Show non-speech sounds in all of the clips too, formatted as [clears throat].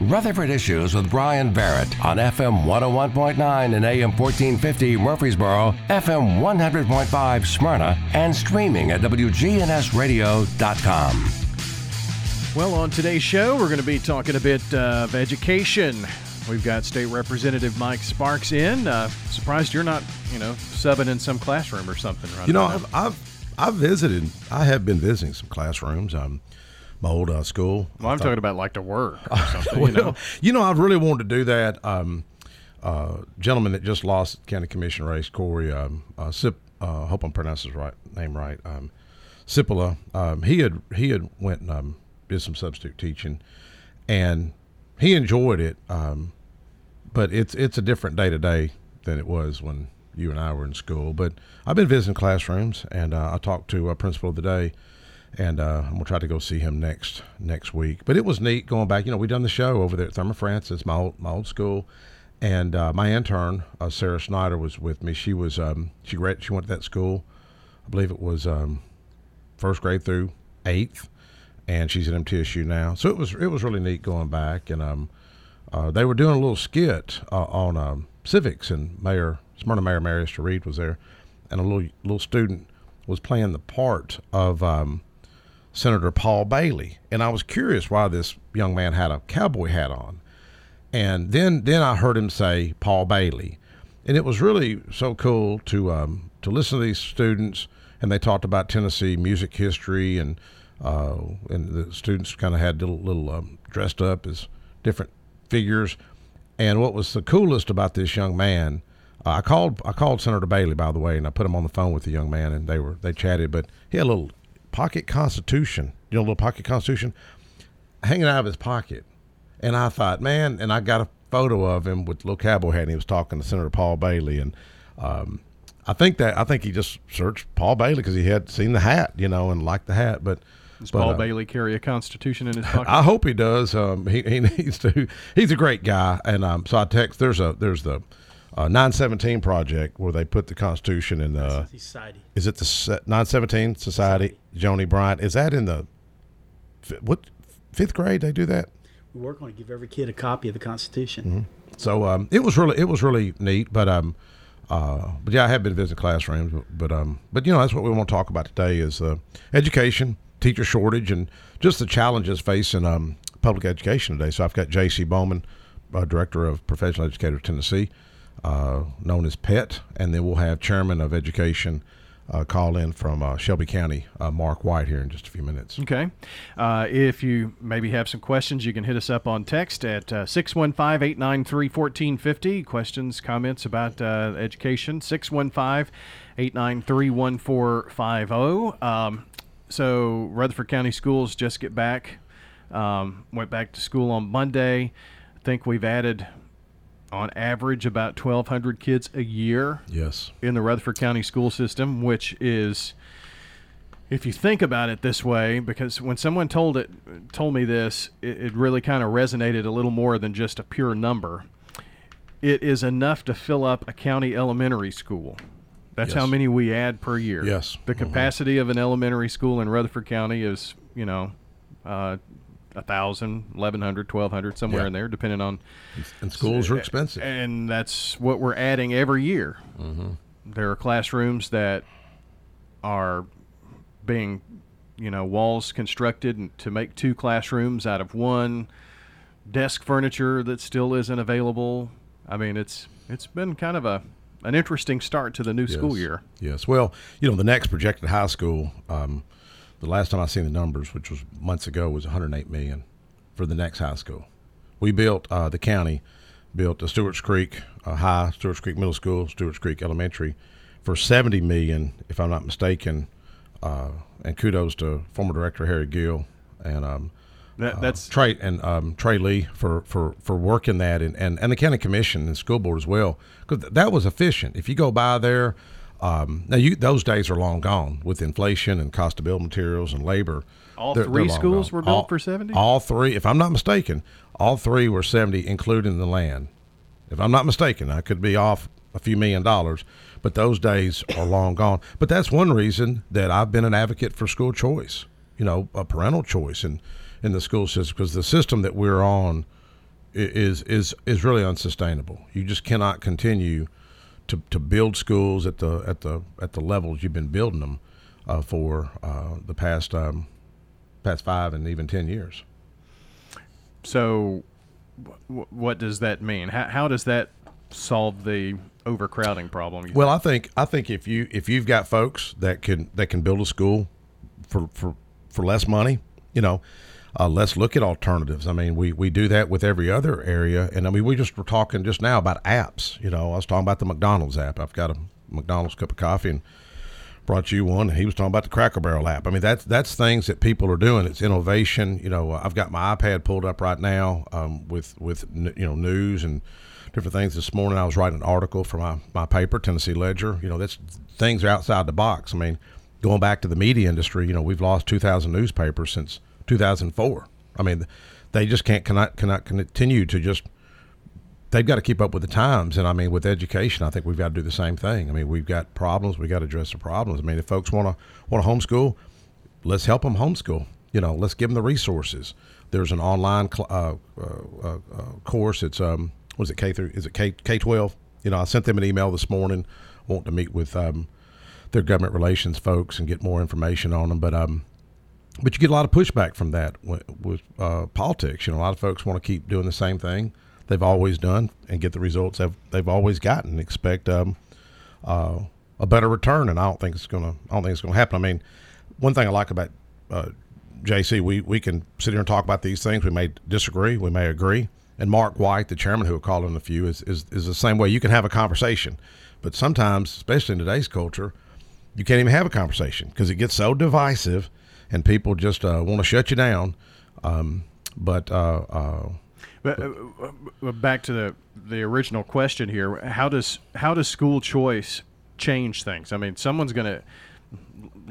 Rutherford Issues with Brian Barrett on FM 101.9 and AM 1450 Murfreesboro, FM 100.5 Smyrna, and streaming at WGNSradio.com. Well, on today's show, we're going to be talking a bit uh, of education. We've got State Representative Mike Sparks in. Uh, surprised you're not, you know, subbing in some classroom or something, right? You know, I've, I've, I've visited. I have been visiting some classrooms. Um, my old uh, school. Well, I'm thought, talking about like to work or [laughs] something. well, you know, [laughs] you know, I really wanted to do that. Um, uh, gentleman that just lost county commission race, Corey. Um, uh, Sip. Uh, hope I'm pronouncing his right name right. Um, Cipolla. Um, he had he had went and um, did some substitute teaching, and he enjoyed it. Um, but it's it's a different day to day than it was when you and I were in school. But I've been visiting classrooms, and uh, I talked to a principal of the day, and uh, gonna try to go see him next next week. But it was neat going back. You know, we done the show over there at Thurman Francis, my old my old school, and uh, my intern uh, Sarah Snyder was with me. She was um, she read she went to that school. I believe it was um, first grade through eighth, and she's at MTSU now. So it was it was really neat going back, and um, uh, they were doing a little skit uh, on um, civics, and Mayor Smyrna Mayor Mary Esther Reed was there, and a little little student was playing the part of um, Senator Paul Bailey, and I was curious why this young man had a cowboy hat on, and then then I heard him say Paul Bailey, and it was really so cool to um, to listen to these students, and they talked about Tennessee music history, and uh, and the students kind of had little little um, dressed up as different figures, and what was the coolest about this young man. Uh, I called I called Senator Bailey by the way, and I put him on the phone with the young man, and they were they chatted. But he had a little pocket Constitution, you know, a little pocket Constitution, hanging out of his pocket, and I thought, man, and I got a photo of him with a little cowboy hat. and He was talking to Senator Paul Bailey, and um, I think that I think he just searched Paul Bailey because he had seen the hat, you know, and liked the hat, but. does but, Paul uh, Bailey carry a Constitution in his [laughs] pocket? I hope he does. Um, he, he [laughs] needs to. He's a great guy, and um, so I text. There's a there's the uh, 917 project where they put the Constitution in the. Society. Is it the 917 Society? Joni Bryant. Is that in the what fifth grade? They do that. We work on to give every kid a copy of the Constitution. Mm-hmm. So um, it was really it was really neat. But um, uh, but yeah, I have been visiting classrooms. But, but um, but you know that's what we want to talk about today is uh, education, teacher shortage, and just the challenges facing um, public education today. So I've got J.C. Bowman, uh, director of Professional Educator Tennessee, uh, known as PET, and then we'll have chairman of education. Uh, call in from uh, Shelby County, uh, Mark White, here in just a few minutes. Okay. Uh, if you maybe have some questions, you can hit us up on text at uh, 615 893 1450. Questions, comments about uh, education, 615 893 1450. Um, So, Rutherford County Schools just get back, um, went back to school on Monday. I think we've added, on average, about 1,200 kids a year Yes. in the Rutherford County school system, which is, if you think about it this way, because when someone told it told me this, it, it really kind of resonated a little more than just a pure number. It is enough to fill up a county elementary school. That's how many we add per year. Yes. The Mhm. capacity of an elementary school in Rutherford County is, you know, uh, a thousand, eleven hundred, twelve hundred, somewhere Yeah. in there, depending on And schools are expensive. and that's what we're adding every year. Mm-hmm. There are classrooms that are being, you know, walls constructed to make two classrooms out of one. Desk furniture that still isn't available. I mean, it's it's been kind of a an interesting start to the new school year. Yes. Well, you know, the next projected high school, um, the last time I seen the numbers, which was months ago, was 108 million for the next high school. We built uh, the county built the Stewart's Creek uh, High, Stewart's Creek Middle School, Stewart's Creek Elementary for 70 million, if I'm not mistaken. Uh, and kudos to former director Harry Gill and um, That, uh, that's Trey and um, Trey Lee for, for, for working that and, and, and the county commission and school board as well because that was efficient. If you go by there, um, now you those days are long gone with inflation and cost of build materials and labor. All They're- three they're schools gone. were built All- for 70? All three, if I'm not mistaken, all three were 70, including the land. If I'm not mistaken, I could be off a few million dollars, but those days are long gone. But that's one reason that I've been an advocate for school choice, you know, a parental choice in, in the school system, because the system that we're on is is is really unsustainable. You just cannot continue to, to build schools at the at the at the levels you've been building them uh, for uh, the past um, past five and even ten years. So, w- what does that mean? How, how does that solve the overcrowding problem? Well, I think I think if you if you've got folks that can that can build a school for for for less money, you know, uh, let's look at alternatives. I mean, we we do that with every other area, and I mean, we just were talking just now about apps. You know, I was talking about the McDonald's app. I've got a McDonald's cup of coffee and brought you one. He was talking about the Cracker Barrel app. I mean, that's that's things that people are doing. It's innovation. You know, I've got my iPad pulled up right now um, with with you know news and different things. This morning, I was writing an article for my my paper, Tennessee Ledger. You know, that's things are outside the box. I mean, going back to the media industry, you know, we've lost 2,000 newspapers since 2004. I mean, they just can't cannot cannot continue to just they've got to keep up with the times. And I mean, with education, I think we've got to do the same thing. I mean, we've got problems. We got to address the problems. I mean, if folks want to want to homeschool, let's help them homeschool. You know, let's give them the resources. There's an online cl- uh, uh, uh, course. It's um, was it K through? Is it K K twelve? You know, I sent them an email this morning, wanting to meet with um, their government relations folks and get more information on them. But um, but you get a lot of pushback from that with, uh, politics. You know, a lot of folks want to keep doing the same thing they've always done and get the results they've, they've always gotten. Expect um, uh, a better return, and I don't think it's gonna. I don't think it's gonna happen. I mean, one thing I like about uh, JC, we we can sit here and talk about these things. We may disagree, we may agree. And Mark White, the chairman who called in a few, is, is is the same way. You can have a conversation, but sometimes, especially in today's culture, you can't even have a conversation because it gets so divisive, and people just uh, want to shut you down. Um, but uh, uh, But uh, uh, back to the the original question here: how does how does school choice change things? I mean, someone's going to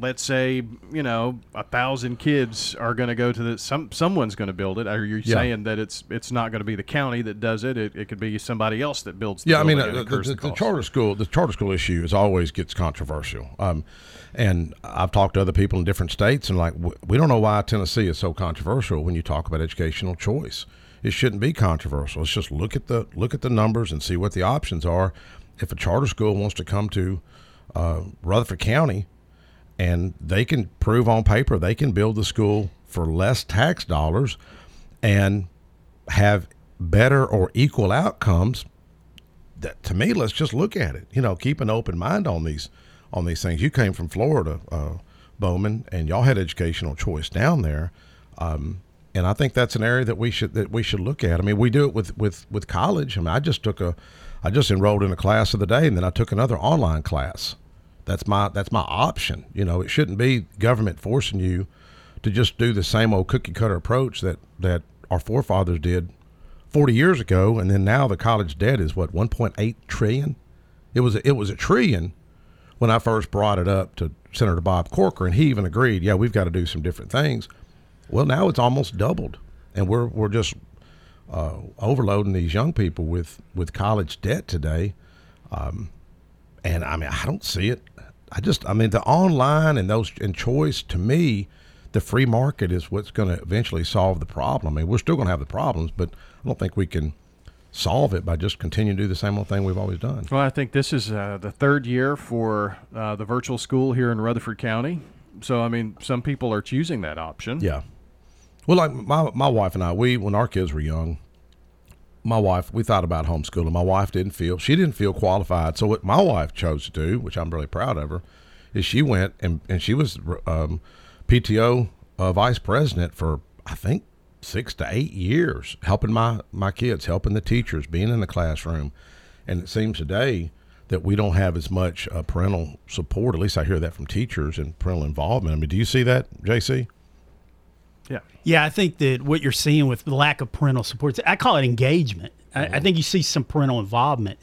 let's say you know a thousand kids are going to go to the some someone's going to build it. Are you Yeah. saying that it's it's not going to be the county that does it? It, it could be somebody else that builds. The Yeah, I mean, uh, the, the, the the charter school, the charter school issue is always gets controversial. Um, and I've talked to other people in different states, and like we don't know why Tennessee is so controversial when you talk about educational choice. It shouldn't be controversial. Let's just look at the look at the numbers and see what the options are. If a charter school wants to come to uh, Rutherford County, and they can prove on paper they can build the school for less tax dollars and have better or equal outcomes that to me let's just look at it you know keep an open mind on these on these things. You came from florida uh, bowman and y'all had educational choice down there. Um, and i think that's an area that we should that we should look at. I mean we do it with with with college. I mean i just took a i just enrolled in a class of the day and then i took another online class. That's my that's my option. You know it shouldn't be government forcing you to just do the same old cookie cutter approach that that our forefathers did 40 years ago and then now the college debt is what 1.8 trillion? It was a, it was a trillion when I first brought it up to Senator Bob Corker and he even agreed yeah we've got to do some different things. Well now it's almost doubled and we're we're just uh, overloading these young people with with college debt today. Um, and I mean I don't see it. I just I mean the online and those and choice to me the free market is what's going to eventually solve the problem. I mean, we're still going to have the problems, but I don't think we can solve it by just continuing to do the same old thing we've always done. Well, I think this is uh, the third year for uh, the virtual school here in Rutherford County. So, I mean, some people are choosing that option. Yeah. Well, like my my wife and I, we when our kids were young, my wife we thought about homeschooling. My wife didn't feel she didn't feel qualified. So what my wife chose to do, which I'm really proud of her, is she went and and she was um, PTO uh, vice president for I think six to eight years, helping my my kids, helping the teachers, being in the classroom, and it seems today that we don't have as much uh, parental support. At least I hear that from teachers and parental involvement. I mean, do you see that, JC? Yeah. Yeah, I think that what you're seeing with the lack of parental support, I call it engagement. I, I think you see some parental involvement,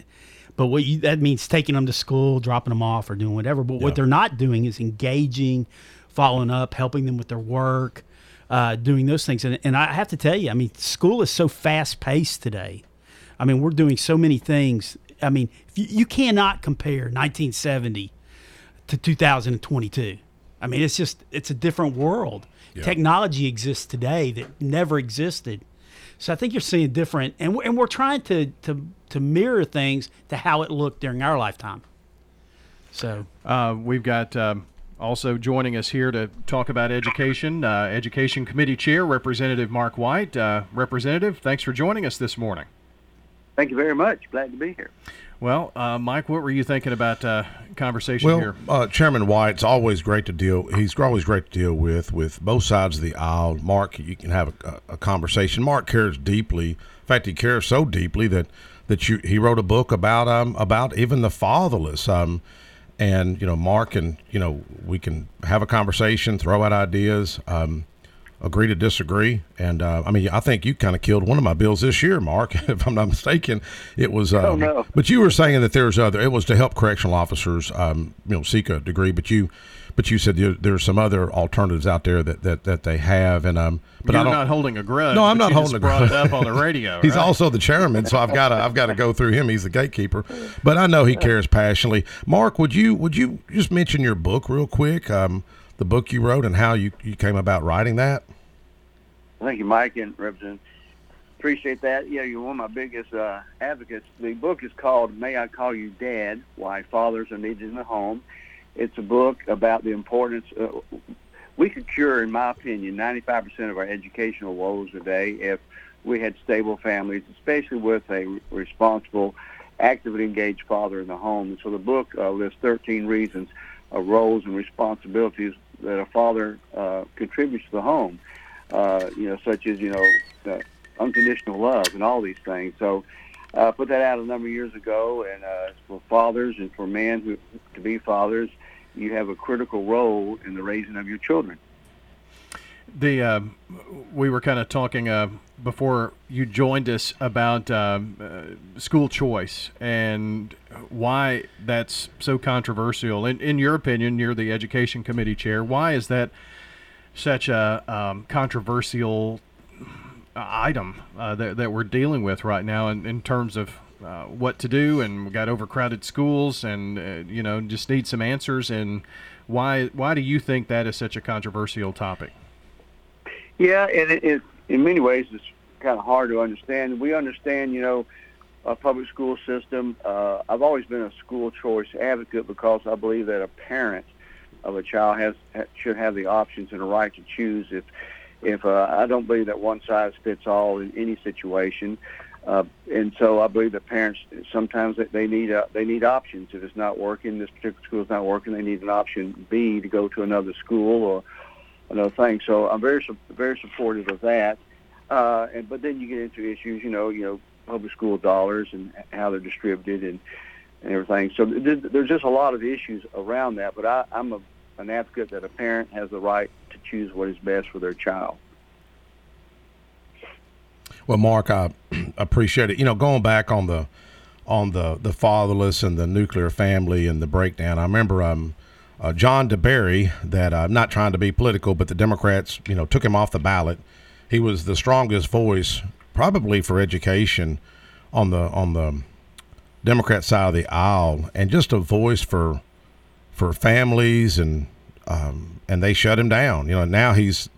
but what you, that means taking them to school, dropping them off, or doing whatever. But Yeah. what they're not doing is engaging, following up, helping them with their work, uh, doing those things. And, and I have to tell you, I mean, school is so fast paced today. I mean, we're doing so many things. I mean, if you, you cannot compare 1970 to 2022. I mean, it's just it's a different world. Technology exists today that never existed. So I think you're seeing different, and we're, and we're trying to to to mirror things to how it looked during our lifetime. So uh, we've got. Um, also joining us here to talk about education, uh, Education Committee Chair, Representative Mark White. Uh, Representative, thanks for joining us this morning. Thank you very much. Glad to be here. Well, uh, Mike, what were you thinking about uh, conversation well, here? Uh, Chairman White, it's always great to deal. He's always great to deal with with both sides of the aisle. Mark, you can have a, a conversation. Mark cares deeply. In fact, he cares so deeply that that you he wrote a book about um about even the fatherless. Um, and you know, Mark and you know, we can have a conversation, throw out ideas. Um, agree to disagree. And uh, I mean, I think you kind of killed one of my bills this year, Mark, [laughs] if I'm not mistaken. It was, um, oh, no. but you were saying that there's other. It was to help correctional officers, um, you know, seek a degree. But you, but you said there, there's some other alternatives out there that, that, that they have. And um, but You're I don't, not holding a grudge. No, I'm not you holding just a brought grudge. it up on the radio. [laughs] He's right? also the chairman, so I've got to I've got to go through him. He's the gatekeeper, but I know he cares passionately. Mark, would you would you just mention your book real quick? Um, the book you wrote and how you, you came about writing that. Thank you, Mike and Representative. Appreciate that. Yeah, you're one of my biggest uh, advocates. The book is called "May I Call You Dad: Why Fathers Are Needed in the Home." It's a book about the importance. Uh, we could cure, in my opinion, 95% of our educational woes today if we had stable families, especially with a responsible, actively engaged father in the home. And so the book uh, lists 13 reasons of roles and responsibilities that a father uh, contributes to the home. Uh, you know, such as you know, uh, unconditional love and all these things. So, uh, put that out a number of years ago, and uh, for fathers and for men who to be fathers, you have a critical role in the raising of your children. The uh, we were kind of talking uh, before you joined us about uh, school choice and why that's so controversial. In, in your opinion, you're the education committee chair. Why is that such a um, controversial item uh, that, that we're dealing with right now in, in terms of uh, what to do? And we got overcrowded schools, and uh, you know, just need some answers. And why why do you think that is such a controversial topic? Yeah, and in many ways, it's kind of hard to understand. We understand, you know, a public school system. Uh, I've always been a school choice advocate because I believe that a parent of a child has should have the options and a right to choose. If if uh, I don't believe that one size fits all in any situation, uh, and so I believe that parents sometimes they need uh, they need options. If it's not working, this particular school is not working, they need an option B to go to another school or another thing. So I'm very very supportive of that. Uh, and but then you get into issues, you know, you know, public school dollars and how they're distributed and and everything. So there's just a lot of issues around that. But I, I'm a, an advocate that a parent has the right to choose what is best for their child. Well, Mark, I [clears throat] appreciate it. You know, going back on the on the the fatherless and the nuclear family and the breakdown. I remember um, uh, John DeBerry. That uh, I'm not trying to be political, but the Democrats, you know, took him off the ballot. He was the strongest voice, probably for education, on the on the Democrat side of the aisle, and just a voice for for families and um, and they shut him down. You know, now he's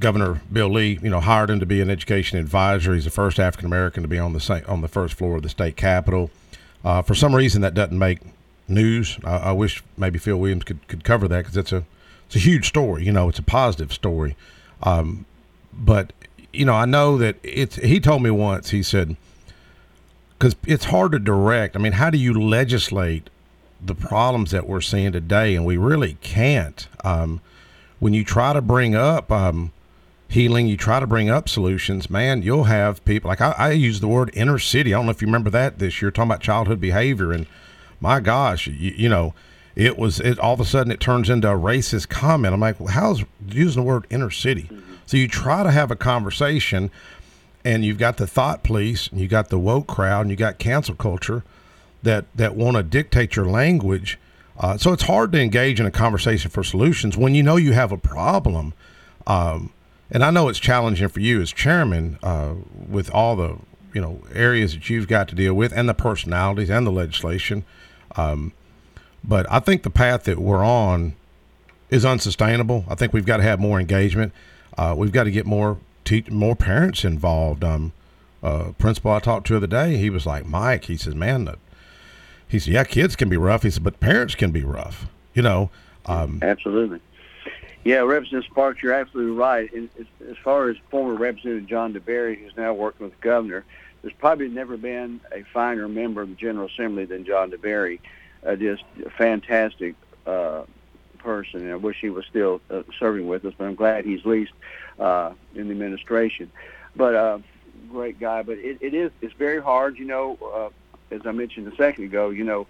Governor Bill Lee, you know, hired him to be an education advisor. He's the first African American to be on the on the first floor of the state capitol. Uh, for some reason, that doesn't make news. I, I wish maybe Phil Williams could, could cover that because it's a it's a huge story. You know, it's a positive story. Um, but you know, I know that it's. He told me once. He said, because it's hard to direct. I mean, how do you legislate the problems that we're seeing today? And we really can't. Um, when you try to bring up um, healing, you try to bring up solutions, man, you'll have people like I, I use the word inner city. I don't know if you remember that this year, talking about childhood behavior. And my gosh, you, you know, it was it all of a sudden it turns into a racist comment. I'm like, well, how's using the word inner city? Mm-hmm. So you try to have a conversation, and you've got the thought police, and you got the woke crowd, and you got cancel culture that that want to dictate your language. Uh, so it's hard to engage in a conversation for solutions when you know you have a problem. Um, and I know it's challenging for you as chairman uh, with all the you know areas that you've got to deal with and the personalities and the legislation. Um, but I think the path that we're on is unsustainable. I think we've got to have more engagement. Uh, we've got to get more te- more parents involved. Um, uh, principal I talked to the other day, he was like, Mike, he says, man, the, he said, yeah, kids can be rough. He said, but parents can be rough. You know. Um, Absolutely. Yeah, Representative Sparks, you're absolutely right. And as, far as former Representative John DeBerry, who's now working with the governor, there's probably never been a finer member of the General Assembly than John DeBerry. Uh, just a fantastic uh, person, and I wish he was still uh, serving with us, but I'm glad he's least uh, in the administration. But uh, great guy. But it, it is it's very hard, you know. Uh, as I mentioned a second ago, you know,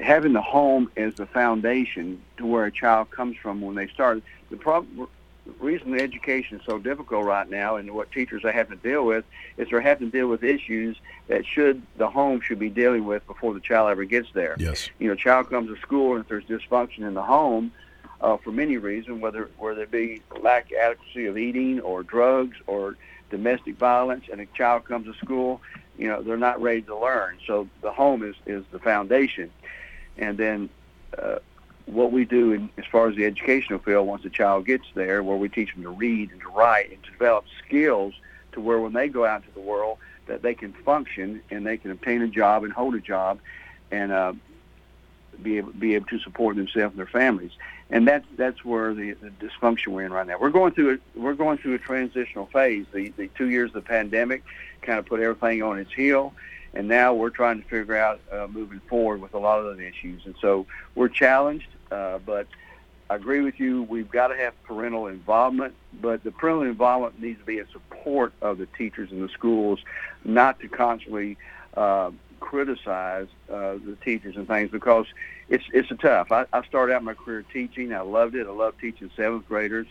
having the home as the foundation to where a child comes from when they start. The problem, the reason the education is so difficult right now, and what teachers are having to deal with, is they're having to deal with issues that should the home should be dealing with before the child ever gets there. yes. You know, child comes to school, and if there's dysfunction in the home, uh, for many reasons, whether whether it be lack of adequacy of eating or drugs or domestic violence, and a child comes to school, you know, they're not ready to learn. So the home is is the foundation, and then. Uh, what we do in, as far as the educational field once a child gets there, where we teach them to read and to write and to develop skills to where when they go out into the world that they can function and they can obtain a job and hold a job and uh, be able be able to support themselves and their families. And that's that's where the, the dysfunction we're in right now. We're going through a, we're going through a transitional phase. The the two years of the pandemic kind of put everything on its heel, and now we're trying to figure out uh, moving forward with a lot of those issues. And so we're challenged, uh, but I agree with you. We've got to have parental involvement, but the parental involvement needs to be in support of the teachers in the schools, not to constantly uh, criticize uh, the teachers and things because it's it's a tough. I, I started out my career teaching. I loved it. I loved teaching seventh graders,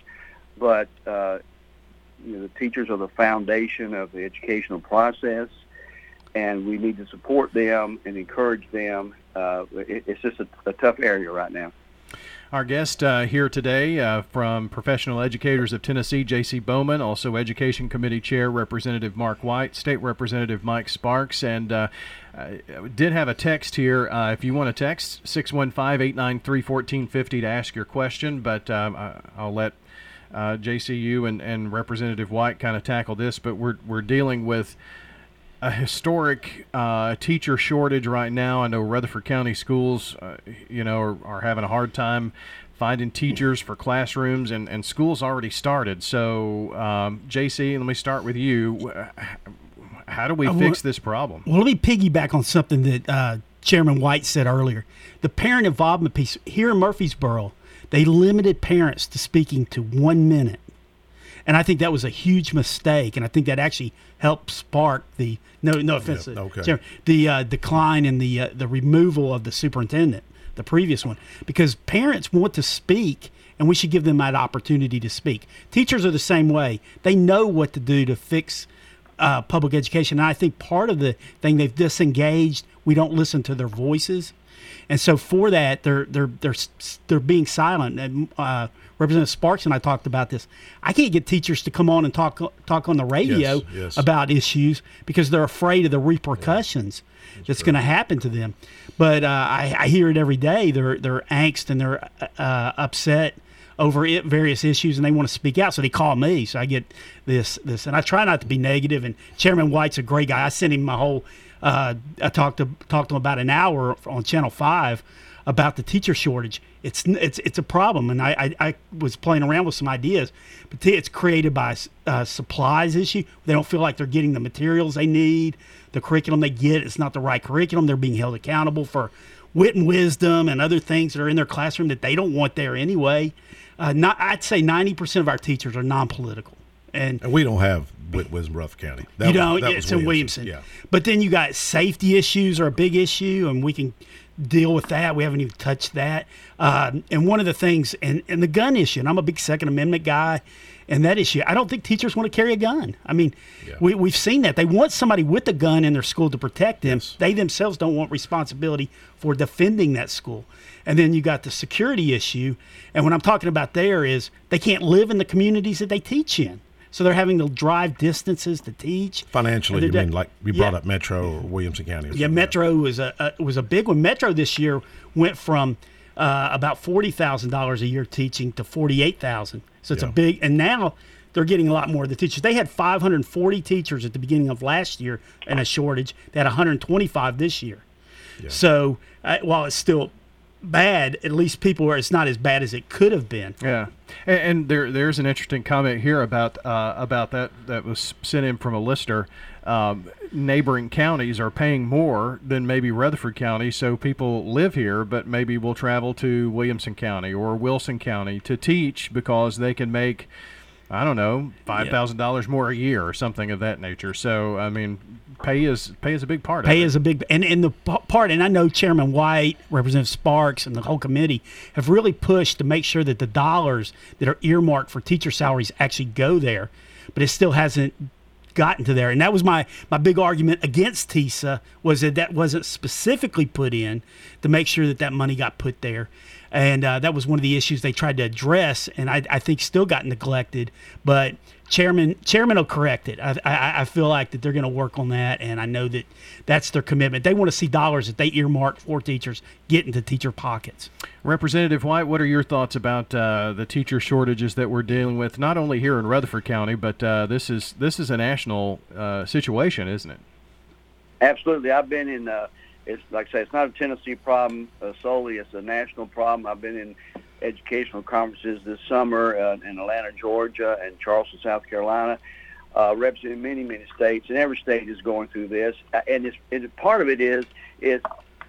but uh, you know the teachers are the foundation of the educational process, and we need to support them and encourage them. Uh, it, it's just a, a tough area right now. Our guest uh, here today uh, from Professional Educators of Tennessee, J.C. Bowman, also Education Committee Chair Representative Mark White, State Representative Mike Sparks, and uh, did have a text here. Uh, if you want to text 615 893 1450 to ask your question, but I, I'll let uh, JCU and, and Representative White kind of tackle this. But we're, we're dealing with a historic uh, teacher shortage right now. I know Rutherford County schools, uh, you know, are, are having a hard time finding teachers for classrooms, and, and schools already started. So, um, JC, let me start with you. How do we Uh, well- fix this problem? Well, let me piggyback on something that uh, Chairman White said earlier. The parent involvement piece here in Murfreesboro, they limited parents to speaking to one minute. And I think that was a huge mistake, and I think that actually helped spark the no no offense, uh, okay. The uh, decline in the uh, the removal of the superintendent, the previous one, because parents want to speak, and we should give them that opportunity to speak. Teachers are the same way; they know what to do to fix uh, public education. And I think part of the thing they've disengaged. We don't listen to their voices, and so for that, they're they're they're they're being silent. And uh, Representative Sparks and I talked about this. I can't get teachers to come on and talk talk on the radio Yes, yes. about issues because they're afraid of the repercussions that's going to happen to them. But uh, I, I hear it every day. They're they're angst and they're uh, upset over it, various issues, and they want to speak out. So they call me. So I get this this, and I try not to be negative. And Chairman White's a great guy. I sent him my whole. Uh, I talked to talked to him about an hour on Channel Five about the teacher shortage. It's it's it's a problem, and I I, I was playing around with some ideas, but it's created by uh, supplies issue. They don't feel like they're getting the materials they need, the curriculum they get. It's not the right curriculum. They're being held accountable for wit and wisdom and other things that are in their classroom that they don't want there anyway. Uh, not I'd say ninety percent of our teachers are non-political, and And we don't have Wisdom Rough County. That you was- know, that yeah, was it's in Williamson. Yeah. But then you got safety issues are a big issue, and we can deal with that. We haven't even touched that. Uh, and one of the things, and, and the gun issue, and I'm a big Second Amendment guy, and that issue, I don't think teachers want to carry a gun. I mean, Yeah. we, we've seen that. They want somebody with a gun in their school to protect them. Yes. They themselves don't want responsibility for defending that school. And then you got the security issue. And what I'm talking about there is they can't live in the communities that they teach in. So they're having to drive distances to teach. Financially, you mean like you brought Yeah. up Metro or Williamson County? or Yeah. Metro was a, a was a big one. Metro this year went from uh, about forty thousand dollars a year teaching to forty eight thousand. So it's Yeah. a big, and now they're getting a lot more of the teachers. They had 540 teachers at the beginning of last year and a shortage. They had 125 this year. So uh, while it's still bad, at least people where It's not as bad as it could have been. Yeah, and, and there there's an interesting comment here about uh, about that that was sent in from a listener. Um, neighboring counties are paying more than maybe Rutherford County, so people live here, but maybe will travel to Williamson County or Wilson County to teach because they can make. I don't know, five thousand dollars more a year or something of that nature. So I mean, pay is pay is a big part of. Pay is a big and and the part, and I know Chairman White, Representative Sparks, and the whole committee have really pushed to make sure that the dollars that are earmarked for teacher salaries actually go there, but it still hasn't gotten to there. And that was my my big argument against TISA was that that wasn't specifically put in to make sure that that money got put there. And uh, that was one of the issues they tried to address, and I, I think still got neglected. But chairman chairman will correct it. I, I, I feel like that they're going to work on that, and I know that that's their commitment. They want to see dollars that they earmark for teachers get into teacher pockets. Representative White, what are your thoughts about uh, the teacher shortages that we're dealing with, not only here in Rutherford County, but uh, this is this is a national uh, situation, isn't it? Absolutely. I've been in, uh, it's like I say, it's not a Tennessee problem uh, solely. It's a national problem. I've been in educational conferences this summer uh, in Atlanta, Georgia, and Charleston, South Carolina, uh, representing many, many states, and every state is going through this. Uh, and it's, it, part of it is, is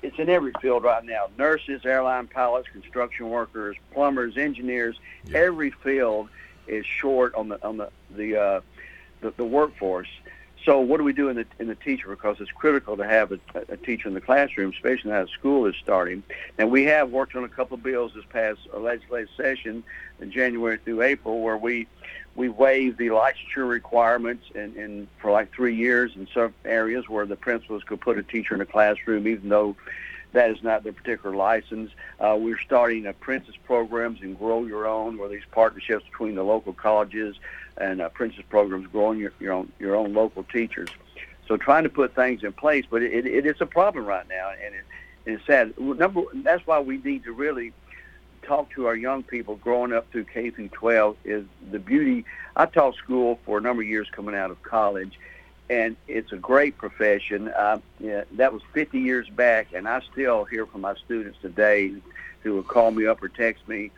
it's in every field right now. Nurses, airline pilots, construction workers, plumbers, engineers, every field is short on the on the the, uh, the the workforce. So what do we do in the in the teacher? Because it's critical to have a, a teacher in the classroom, especially now that school is starting. And we have worked on a couple of bills this past uh, legislative session in January through April, where we we waived the licensure requirements and, for like three years in some areas where the principals could put a teacher in a classroom, even though that is not their particular license. Uh, we're starting apprentice programs and grow your own, where these partnerships between the local colleges and apprentice programs, growing your, your own your own local teachers. So trying to put things in place, but it, it, it is a problem right now, and, it, it's sad. Number that's why we need to really talk to our young people growing up through K through 12 is the beauty. I taught school for a number of years coming out of college, and it's a great profession. Uh, yeah, that was 50 years back, and I still hear from my students today who will call me up or text me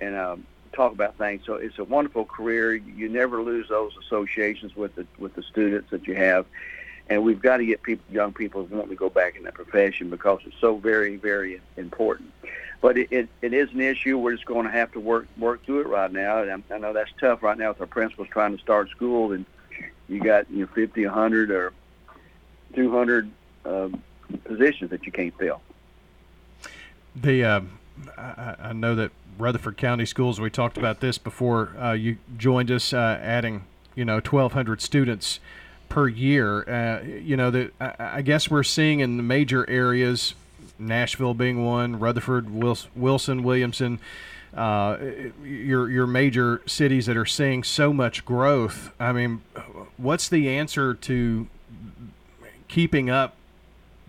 and um, talk about things. So it's a wonderful career. You never lose those associations with the with the students that you have. And we've got to get people, young people wanting to go back in that profession because it's so very, very important. But it, it, it is an issue. We're just going to have to work work through it right now. And I know that's tough right now with our principals trying to start school, and you got you know 50, 100, or 200 um, positions that you can't fill. The uh, I, I know that Rutherford County Schools. We talked about this before uh, you joined us, uh, adding you know 1,200 students per year. Uh, you know that I, I guess we're seeing in the major areas, Nashville being one, Rutherford, Wilson, Williamson. Uh, your your major cities that are seeing so much growth. I mean, what's the answer to keeping up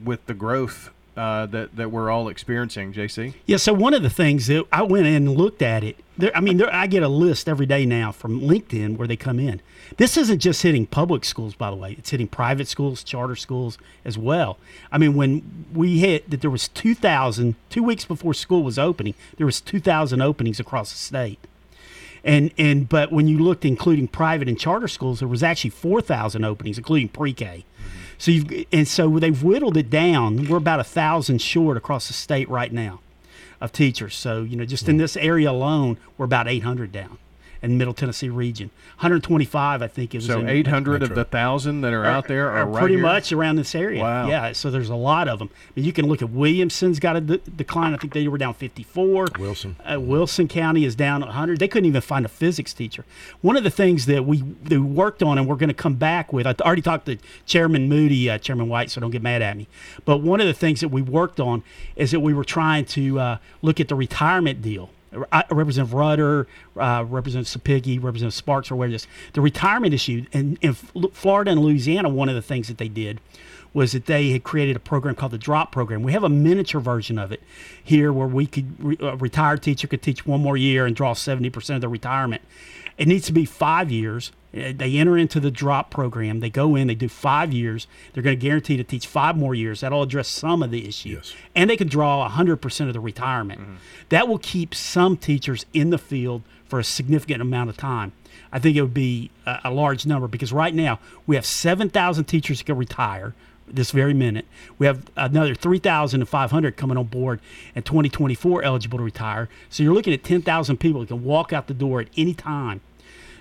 with the growth uh, that that we're all experiencing, JC? Yeah, so one of the things that I went in and looked at it. There, I mean, there, I get a list every day now from LinkedIn where they come in. This isn't just hitting public schools, by the way. It's hitting private schools, charter schools as well. I mean, when we hit that there was 2,000, two weeks before school was opening, there was 2,000 openings across the state. And and but when you looked including private and charter schools, there was actually 4,000 openings, including pre-K. So you've and so they've whittled it down. We're about a thousand short across the state right now of teachers. So you know, just in mm. this area alone, we're about 800 down in Middle Tennessee region. 125, I think it was. So in, 800 of the thousand that are out there are, right pretty here? much around this area. Wow. Yeah. So there's a lot of them. I mean, you can look at Williamson's got a de- decline. I think they were down 54. Wilson. Uh, Wilson County is down 100. They couldn't even find a physics teacher. One of the things that we, that we worked on and we're going to come back with, I already talked to Chairman Moody, uh, Chairman White, so don't get mad at me. But one of the things that we worked on is that we were trying to uh, look at the retirement deal. I- Representative Rudder, uh, Representative Sapiggy, Representative Sparks aware of this. The retirement issue in, in Florida and Louisiana, one of the things that they did was that they had created a program called the Drop Program. We have a miniature version of it here where we could re- a retired teacher could teach one more year and draw 70% of their retirement. It needs to be five years. Uh, They enter into the drop program. They go in, they do five years. They're going to guarantee to teach five more years. That'll address some of the issues. Yes. And they can draw 100% of the retirement. That will keep some teachers in the field for a significant amount of time. I think it would be a, a large number because right now we have 7,000 teachers that can retire this very minute. We have another 3,500 coming on board in 2024 eligible to retire. So you're looking at 10,000 people that can walk out the door at any time.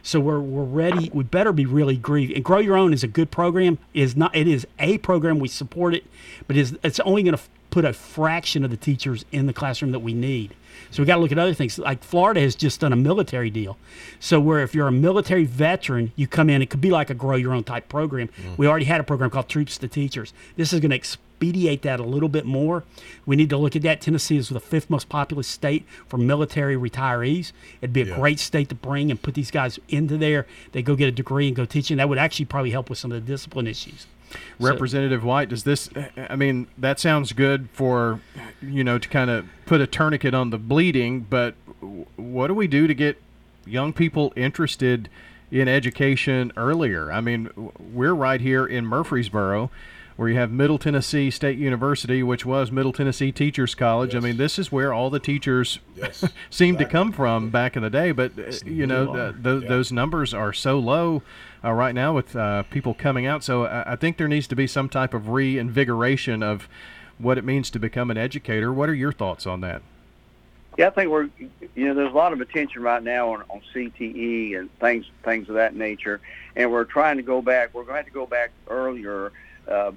So we're, we're ready. We better be really greedy. And Grow Your Own is a good program. It is not. It is a program. We support it, but it's, it's only going to put a fraction of the teachers in the classroom that we need. So we got to look at other things. Like Florida has just done a military deal. So where if you're a military veteran, you come in. It could be like a Grow Your Own type program. Mm. We already had a program called Troops to Teachers. This is going to expedite that a little bit more. We need to look at that. Tennessee is the fifth most populous state for military retirees. It'd be a Yeah. great state to bring and put these guys into there. They go get a degree and go teaching. That would actually probably help with some of the discipline issues. So- Representative White, does this? I mean, that sounds good for, you know, to kind of put a tourniquet on the bleeding. But what do we do to get young people interested in education earlier? I mean, we're right here in Murfreesboro, where you have Middle Tennessee State University, which was Middle Tennessee Teachers College. I mean, this is where all the teachers Yes, [laughs] seemed to come from back in the day. But uh, you know, Lamar. th- th- Yeah. those numbers are so low uh, right now with uh, people coming out. So I, I think there needs to be some type of reinvigoration of what it means to become an educator. What are your thoughts on that? Yeah, I think we're, you know, there's a lot of attention right now on, on CTE and things things of that nature, and we're trying to go back. We're going to have to go back earlier, uh,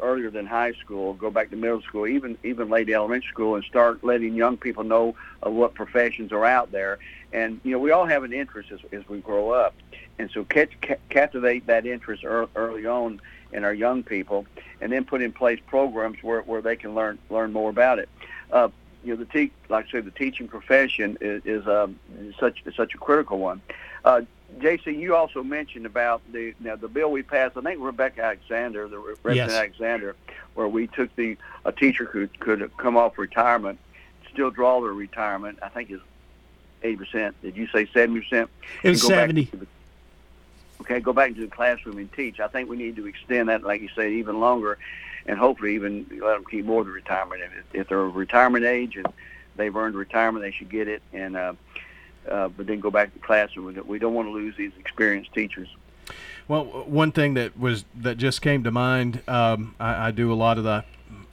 earlier than high school. Go back to middle school, even even late elementary school, and start letting young people know of what professions are out there. And you know, we all have an interest as, as we grow up, and so catch, ca- captivate that interest ear- early on in our young people, and then put in place programs where, where they can learn learn more about it. Uh, you know, the te- like I said, the teaching profession is, is um, such such a critical one. Uh, JC, you also mentioned about the now the bill we passed. I think Rebecca Alexander, the Re- Representative Yes. Alexander, where we took the a teacher could could come off retirement, still draw their retirement. I think is eighty percent. Did you say seventy percent? It was And go back 70. the- Okay, go back into the classroom and teach. I think we need to extend that, like you said, even longer, and hopefully even let them keep more of the retirement. If, if they're retirement age and they've earned retirement, they should get it. And uh, uh, but then go back to the classroom. We don't- We don't want to lose these experienced teachers. Well, one thing that was that just came to mind. Um, I, I do a lot of the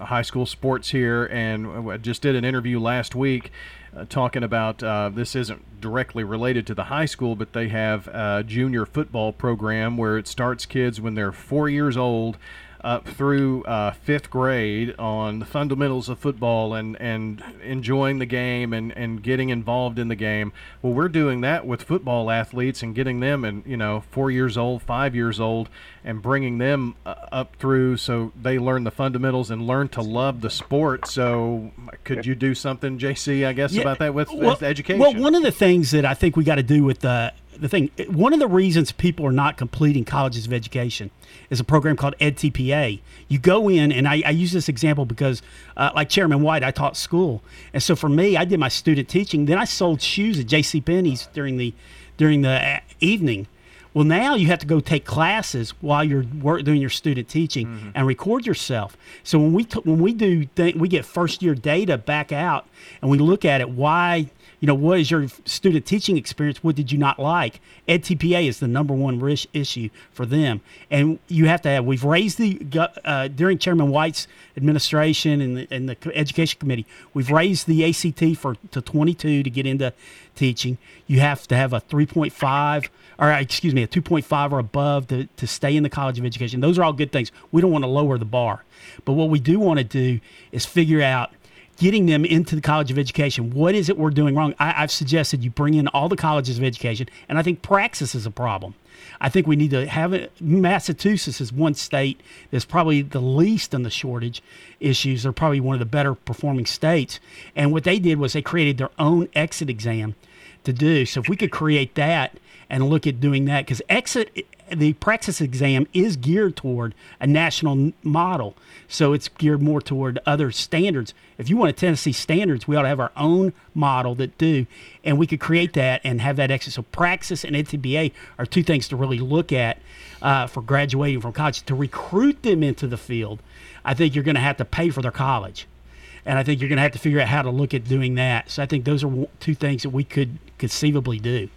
high school sports here, and I just did an interview last week uh, talking about uh, this isn't directly related to the high school, but they have a junior football program where it starts kids when they're four years old up through uh, fifth grade on the fundamentals of football and, and enjoying the game and, and getting involved in the game. Well, we're doing that with football athletes and getting them and you know four years old, five years old, and bringing them uh, up through so they learn the fundamentals and learn to love the sport. So, could you do something, JC? I guess Yeah, about that with, well- with education. Well, one of the things that I think we got to do with the the thing, one of the reasons people are not completing colleges of education is a program called EdTPA. You go in, and I, I use this example because, uh, like Chairman White, I taught school, and so for me, I did my student teaching. Then I sold shoes at J.C. Penney's during the during the uh, evening. Well, now you have to go take classes while you're work, doing your student teaching and record yourself. So when we t- when we do th- we get first year data back out and we look at it. Why you know what is your student teaching experience? What did you not like? EdTPA is the number one risk issue for them, and you have to have. We've raised the uh, during Chairman White's administration and the, and the education committee. We've raised the ACT for to 22 to get into teaching. You have to have a 3.5 or excuse me, a 2.5 or above to, to stay in the College of Education. Those are all good things. We don't want to lower the bar. But what we do want to do is figure out getting them into the College of Education. What is it we're doing wrong? I, I've suggested you bring in all the colleges of education, and I think praxis is a problem. I think we need to have it. Massachusetts is one state that's probably the least in the shortage issues. They're probably one of the better performing states. And what they did was they created their own exit exam to do. So if we could create that and look at doing that, because exit the praxis exam is geared toward a national model, so it's geared more toward other standards. If you want a Tennessee standards, we ought to have our own model that do, and we could create that and have that exit. So praxis and EdTPA are two things to really look at uh, for graduating from college to recruit them into the field. I think you're going to have to pay for their college and I think you're going to have to figure out how to look at doing that. So I think those are two things that we could conceivably do.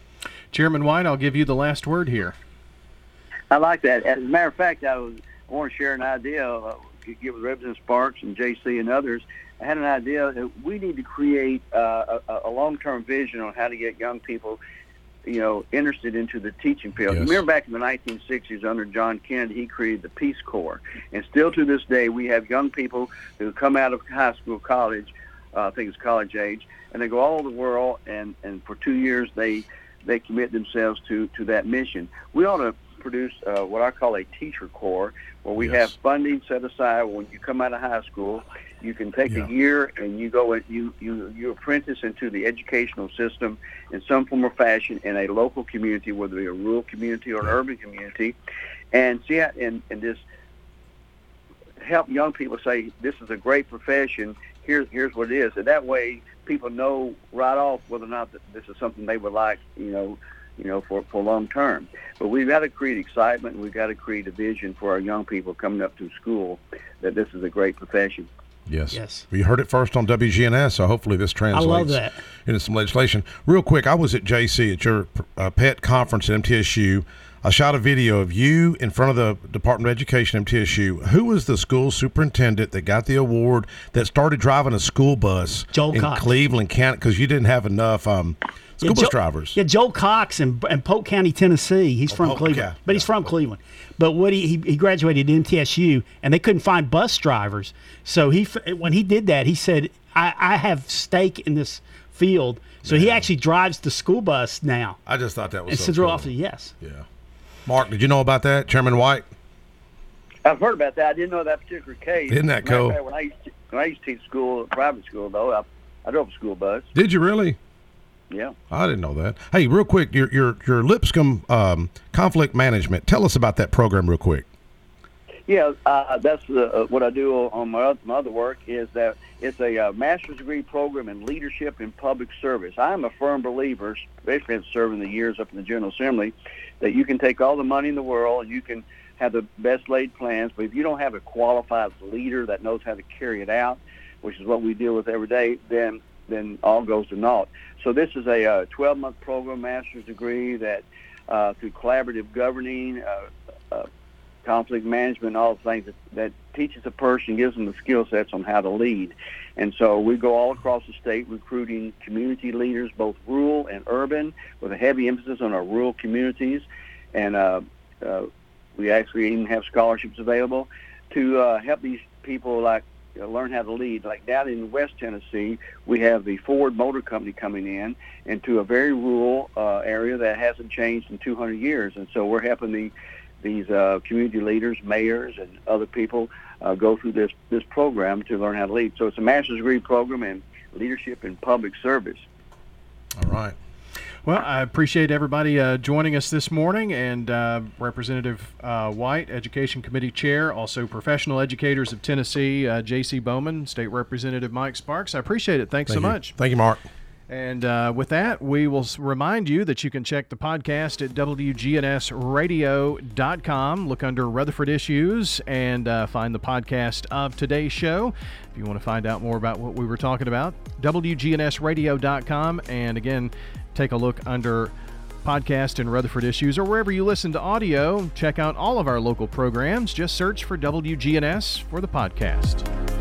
Chairman White, I'll give you the last word here. I like that. As a matter of fact, I was I want to share an idea. Uh, get with Representative Sparks and JC and others. I had an idea that we need to create uh, a, a long-term vision on how to get young people you know, interested into the teaching field. Yes. Remember back in the 1960s under John Kennedy, he created the Peace Corps. And still to this day, we have young people who come out of high school, college, uh, I think it's college age, and they go all over the world, and, and for two years they they commit themselves to, to that mission. We ought to produce uh, what I call a teacher corps, where we Yes. have funding set aside when you come out of high school. You can take Yeah. a year and you go and you, you you apprentice into the educational system in some form or fashion in a local community, whether it be a rural community or an urban community, and see how, and and just help young people say this is a great profession. Here's here's what it is, and that way people know right off whether or not that this is something they would like. You know. You know, for, for long term. But we've got to create excitement. and We've got to create a vision for our young people coming up through school that this is a great profession. Yes. Yes. We heard it first on WGNS, so hopefully this translates that. into some legislation. Real quick, I was at JC at your uh, PET conference at MTSU. I shot a video of you in front of the Department of Education at MTSU. Who was the school superintendent that got the award that started driving a school bus Joel in Cox. Cleveland County because you didn't have enough um, school Yeah, bus Joe- drivers? Yeah, Joel Cox in, in Polk County, Tennessee. He's from Polk, Cleveland, yeah, but he's yeah. from Cleveland. But what he, he graduated at MTSU, and they couldn't find bus drivers. So he when he did that, he said, "I, I have stake in this field." So he actually drives the school bus now. I just thought that was And so Central cool. Office, yes. Yeah. Mark, did you know about that, Chairman White? I've heard about that. I didn't know that particular case. Isn't that cool? fact, When I used to, when I used to teach school, private school though, I, I drove a school bus. Did you really? Yeah. I didn't know that. Hey, real quick, your your your Lipscomb um, conflict management. Tell us about that program, real quick. Yeah, uh, that's uh, what I do on my other, work is that it's a uh, master's degree program in leadership and public service. I am a firm believer, especially after serving the years up in the General Assembly, that you can take all the money in the world and you can have the best laid plans, but if you don't have a qualified leader that knows how to carry it out, which is what we deal with every day, then then all goes to naught. So this is a uh, 12-month program, master's degree that uh, through collaborative governing, uh, uh, conflict management, all the things that, that teaches a person, gives them the skill sets on how to lead. And so we go all across the state recruiting community leaders, both rural and urban, with a heavy emphasis on our rural communities. And uh, uh, we actually even have scholarships available to uh, help these people like uh, learn how to lead. Like down in West Tennessee, we have the Ford Motor Company coming in into a very rural uh, area that hasn't changed in 200 years. And so we're helping the these uh, community leaders, mayors, and other people uh, go through this this program to learn how to lead. So it's a master's degree program in leadership and public service. All right. Well, I appreciate everybody uh, joining us this morning, and uh, Representative uh, White, Education Committee Chair, also professional educators of Tennessee, uh, J.C. Bowman, State Representative Mike Sparks. I appreciate it. Thanks Thank so you. much. Thank you, Mark. And uh, with that, we will remind you that you can check the podcast at WGNSradio.com. Look under Rutherford Issues and uh, find the podcast of today's show. If you want to find out more about what we were talking about, WGNSradio.com. And again, take a look under podcast and Rutherford Issues or wherever you listen to audio. Check out all of our local programs. Just search for WGNS for the podcast.